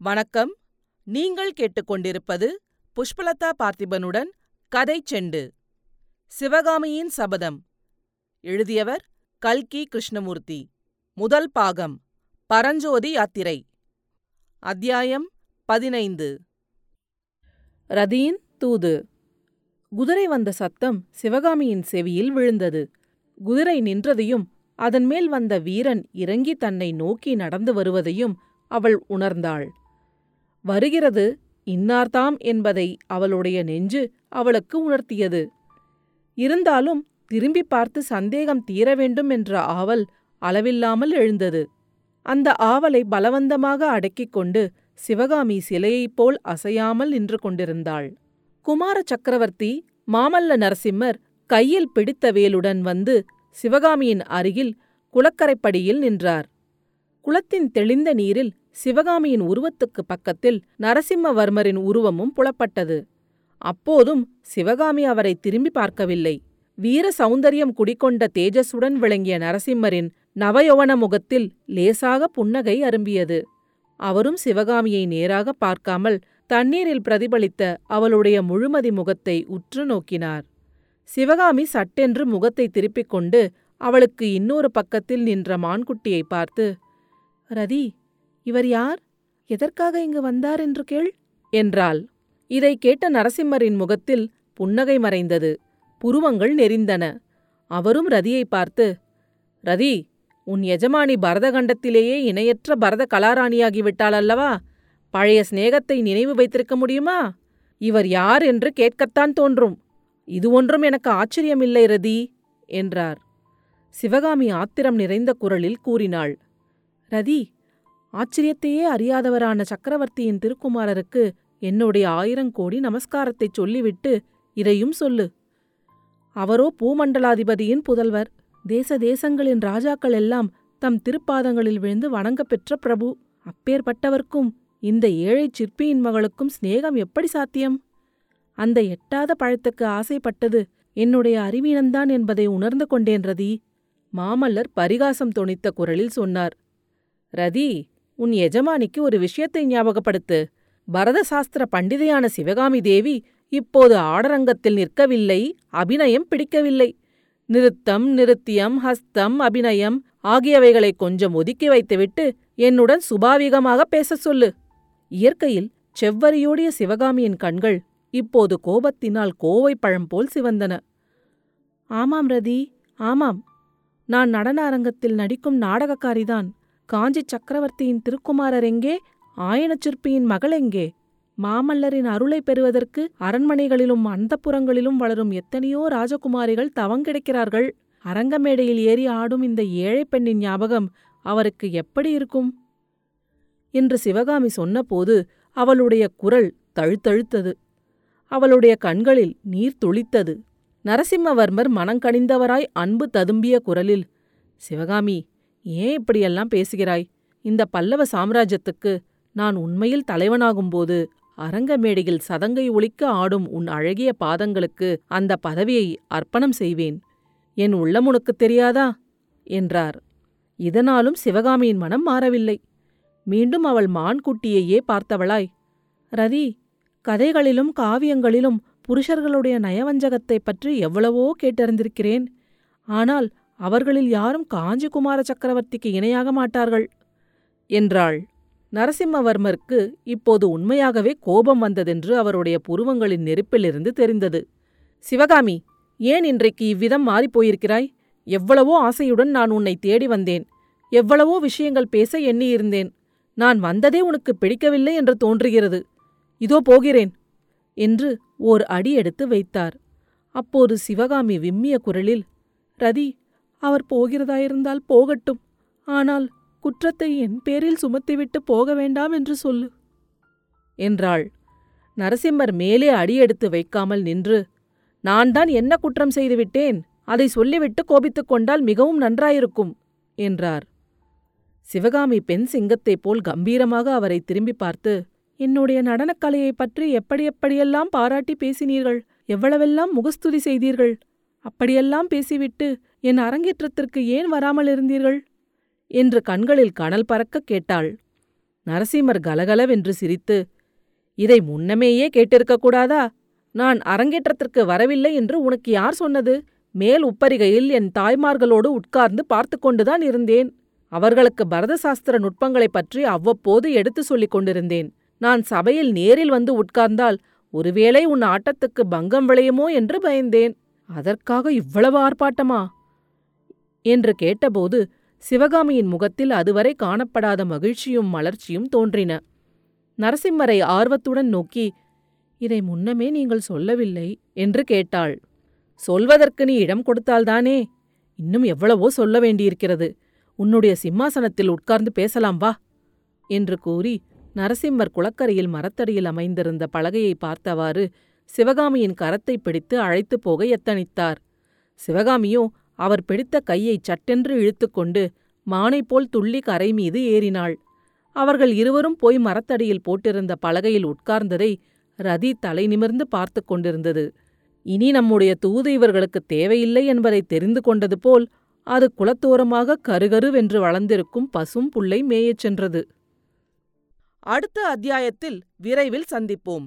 வணக்கம். நீங்கள் கேட்டுக்கொண்டிருப்பது புஷ்பலதா பார்த்திபனுடன் கதை செண்டு. சிவகாமியின் சபதம். எழுதியவர் கல்கி கிருஷ்ணமூர்த்தி. முதல் பாகம். பரஞ்சோதி யாத்திரை. அத்தியாயம் பதினைந்து. ரதியின் தூது. குதிரை வந்த சத்தம் சிவகாமியின் செவியில் விழுந்தது. குதிரை நின்றதையும் அதன் மேல் வந்த வீரன் இறங்கி தன்னை நோக்கி நடந்து வருவதையும் அவள் உணர்ந்தாள். வருகிறது இன்னார்தாம் என்பதை அவளுடைய நெஞ்சு அவளுக்கு உணர்த்தியது. இருந்தாலும் திரும்பி பார்த்து சந்தேகம் தீர வேண்டும் என்ற ஆவல் அளவில்லாமல் எழுந்தது. அந்த ஆவலை பலவந்தமாக அடக்கிக் கொண்டு சிவகாமி சிலையைப் போல் அசையாமல் நின்று கொண்டிருந்தாள். குமார சக்கரவர்த்தி மாமல்ல நரசிம்மர் கையில் பிடித்த வேலுடன் வந்து சிவகாமியின் அருகில் குளக்கரைப்படியில் நின்றார். குளத்தின் தெளிந்த நீரில் சிவகாமியின் உருவத்துக்கு பக்கத்தில் நரசிம்மவர்மரின் உருவமும் புலப்பட்டது. அப்போதும் சிவகாமி அவரை திரும்பி பார்க்கவில்லை. வீர சௌந்தரியம் குடிகொண்ட தேஜஸுடன் விளங்கிய நரசிம்மரின் நவயௌவன முகத்தில் லேசாக புன்னகை அரும்பியது. அவரும் சிவகாமியை நேராக பார்க்காமல் தண்ணீரில் பிரதிபலித்த அவளுடைய முழுமதி முகத்தை உற்று நோக்கினார். சிவகாமி சட்டென்று முகத்தை திருப்பிக் கொண்டு அவளுக்கு இன்னொரு பக்கத்தில் நின்ற மான்குட்டியை பார்த்து ரதி இவர் யார்? எதற்காக இங்கு வந்தார் என்று கேள் என்றாள். இதை கேட்ட நரசிம்மரின் முகத்தில் புன்னகை மறைந்தது. புருவங்கள் நெறிந்தன. அவரும் ரதியை பார்த்து ரதி உன் எஜமானி பரதகண்டத்திலேயே இணையற்ற பரத கலாராணியாகிவிட்டாள் அல்லவா பழைய சிநேகத்தை நினைவு வைத்திருக்க முடியுமா? இவர் யார் என்று கேட்கத்தான் தோன்றும். இது ஒன்றும் எனக்கு ஆச்சரியமில்லை ரதி என்றார். சிவகாமி ஆத்திரம் நிறைந்த குரலில் கூறினாள். ரதி ஆச்சரியத்தையே அறியாதவரான சக்கரவர்த்தியின் திருக்குமாரருக்கு என்னுடைய ஆயிரங்கோடி நமஸ்காரத்தைச் சொல்லிவிட்டு இதையும் சொல்லு. அவரோ பூமண்டலாதிபதியின் புதல்வர். தேச தேசங்களின் ராஜாக்கள் எல்லாம் தம் திருப்பாதங்களில் விழுந்து வணங்கப் பெற்ற பிரபு. அப்பேற்பட்டவர்க்கும் இந்த ஏழைச் சிற்பியின் மகளுக்கும் சிநேகம் எப்படி சாத்தியம்? அந்த எட்டாத பழத்துக்கு ஆசைப்பட்டது என்னுடைய அறிவீனந்தான் என்பதை உணர்ந்து கொண்டேன் ரதி. மாமல்லர் பரிகாசம் தொனித்த குரலில் சொன்னார். ரதி உன் எஜமானிக்கு ஒரு விஷயத்தை ஞாபகப்படுத்து. பரத சாஸ்திர பண்டிதையான சிவகாமி தேவி இப்போது ஆடரங்கத்தில் நிற்கவில்லை அபிநயம் பிடிக்கவில்லை. நிறுத்தம் நிருத்தியம் ஹஸ்தம் அபிநயம் ஆகியவைகளை கொஞ்சம் ஒதுக்கி வைத்துவிட்டு என்னுடன் சுபாவிகமாக பேசச் சொல்லு. இயற்கையில் செவ்வரியோடிய சிவகாமியின் கண்கள் இப்போது கோபத்தினால் கோவை பழம் போல் சிவந்தன. ஆமாம் ரதி ஆமாம். நான் நடன அரங்கத்தில் நடிக்கும் நாடகக்காரிதான். காஞ்சி சக்கரவர்த்தியின் திருக்குமாரர் எங்கே? ஆயனச் சிற்பியின் மகள் எங்கே? மாமல்லரின் அருளை பெறுவதற்கு அரண்மனைகளிலும் அந்தப்புறங்களிலும் வளரும் எத்தனையோ ராஜகுமாரிகள் தவங்கிடக்கிறார்கள் அரங்கமேடையில் ஏறி ஆடும் இந்த ஏழை பெண்ணின் ஞாபகம் அவருக்கு எப்படி இருக்கும்? என்று சிவகாமி சொன்னபோது அவளுடைய குரல் தழுத்தழுத்தது. அவளுடைய கண்களில் நீர் துளித்தது. நரசிம்மவர்மர் மனங்கணிந்தவராய் அன்பு ததும்பிய குரலில் சிவகாமி ஏன் இப்படியெல்லாம் பேசுகிறாய்? இந்த பல்லவ சாம்ராஜ்யத்துக்கு நான் உண்மையில் தலைவனாகும்போது அரங்க மேடையில் சதங்கை ஒழிக்க ஆடும் உன் அழகிய பாதங்களுக்கு அந்த பதவியை அர்ப்பணம் செய்வேன். என் உள்ளம் உனக்குத் தெரியாதா? என்றார். இதனாலும் சிவகாமியின் மனம் மாறவில்லை. மீண்டும் அவள் மான்குட்டியையே பார்த்தவளாய். ரதி கதைகளிலும் காவியங்களிலும் புருஷர்களுடைய நயவஞ்சகத்தைப் பற்றி எவ்வளவோ கேட்டறிந்திருக்கிறேன். ஆனால் அவர்களில் யாரும் காஞ்சிகுமார சக்கரவர்த்திக்கு இணையாக மாட்டார்கள். என்றாள். நரசிம்மவர்மருக்கு இப்போது உண்மையாகவே கோபம் வந்ததென்று அவருடைய புருவங்களின் நெருப்பிலிருந்து தெரிந்தது. சிவகாமி ஏன் இன்றைக்கு இவ்விதம் மாறிப்போயிருக்கிறாய்? எவ்வளவோ ஆசையுடன் நான் உன்னை தேடி வந்தேன். எவ்வளவோ விஷயங்கள் பேச எண்ணியிருந்தேன். நான் வந்ததே உனக்கு பிடிக்கவில்லை என்று தோன்றுகிறது. இதோ போகிறேன் என்று ஓர் அடி எடுத்து வைத்தார். அப்போது சிவகாமி விம்மிய குரலில் ரதி அவர் போகிறதாயிருந்தால் போகட்டும். ஆனால் குற்றத்தை என் பேரில் சுமத்திவிட்டு போக வேண்டாம் என்று சொல்லு. என்றாள். நரசிம்மர் மேலே அடியெடுத்து வைக்காமல் நின்று நான் தான் என்ன குற்றம் செய்துவிட்டேன்? அதை சொல்லிவிட்டு கோபித்துக் கொண்டால் மிகவும் நன்றாயிருக்கும் என்றார். சிவகாமி பெண் சிங்கத்தைப் போல் கம்பீரமாக அவரை திரும்பி பார்த்து என்னுடைய நடனக்கலையைப் பற்றி எப்படி எப்படியெல்லாம் பாராட்டி பேசினீர்கள்? எவ்வளவெல்லாம் முகஸ்துதி செய்தீர்கள்? அப்படியெல்லாம் பேசிவிட்டு என் அரங்கேற்றத்திற்கு ஏன் வராமல் இருந்தீர்கள்? என்று கண்களில் கனல் பறக்க கேட்டாள். நரசிம்மர் கலகலவென்று சிரித்து இதை முன்னமேயே கேட்டிருக்கக் கூடாதா? நான் அரங்கேற்றத்திற்கு வரவில்லை என்று உனக்கு யார் சொன்னது? மேல் உப்பரிகையில் என் தாய்மார்களோடு உட்கார்ந்து பார்த்து கொண்டுதான் இருந்தேன். அவர்களுக்கு பரத சாஸ்திர நுட்பங்களைப் பற்றி அவ்வப்போது எடுத்து சொல்லிக் கொண்டிருந்தேன். நான் சபையில் நேரில் வந்து உட்கார்ந்தால் ஒருவேளை உன் ஆட்டத்துக்கு பங்கம் விளையுமோ என்று பயந்தேன். அதற்காக இவ்வளவு ஆர்ப்பாட்டமா? என்று கேட்டபோது சிவகாமியின் முகத்தில் அதுவரை காணப்படாத மகிழ்ச்சியும் மலர்ச்சியும் தோன்றின. நரசிம்மரை ஆர்வத்துடன் நோக்கி இதை முன்னமே நீங்கள் சொல்லவில்லை என்று கேட்டாள். சொல்வதற்கு நீ இடம் கொடுத்தால்தானே? இன்னும் எவ்வளவோ சொல்ல வேண்டியிருக்கிறது. உன்னுடைய சிம்மாசனத்தில் உட்கார்ந்து பேசலாம் வா என்று கூறி நரசிம்மர் குளக்கரையில் மரத்தடியில் அமைந்திருந்த பலகையை பார்த்தவாறு சிவகாமியின் கரத்தைப் பிடித்து அழைத்துப் போக எத்தனித்தார். சிவகாமியோ அவர் பிடித்த கையை சட்டென்று இழுத்துக்கொண்டு மானைப்போல் போல் துள்ளி கரை மீது ஏறினாள். அவர்கள் இருவரும் போய் மரத்தடியில் போட்டிருந்த பலகையில் உட்கார்ந்ததை ரதி தலை நிமிர்ந்து பார்த்து கொண்டிருந்தது. இனி நம்முடைய தூது இவர்களுக்கு தேவையில்லை என்பதை தெரிந்து கொண்டது போல் அது குளத்தோரமாக கருகருவென்று வளர்ந்திருக்கும் பசும் புல்லை மேயச் சென்றது. அடுத்த அத்தியாயத்தில் விரைவில் சந்திப்போம்.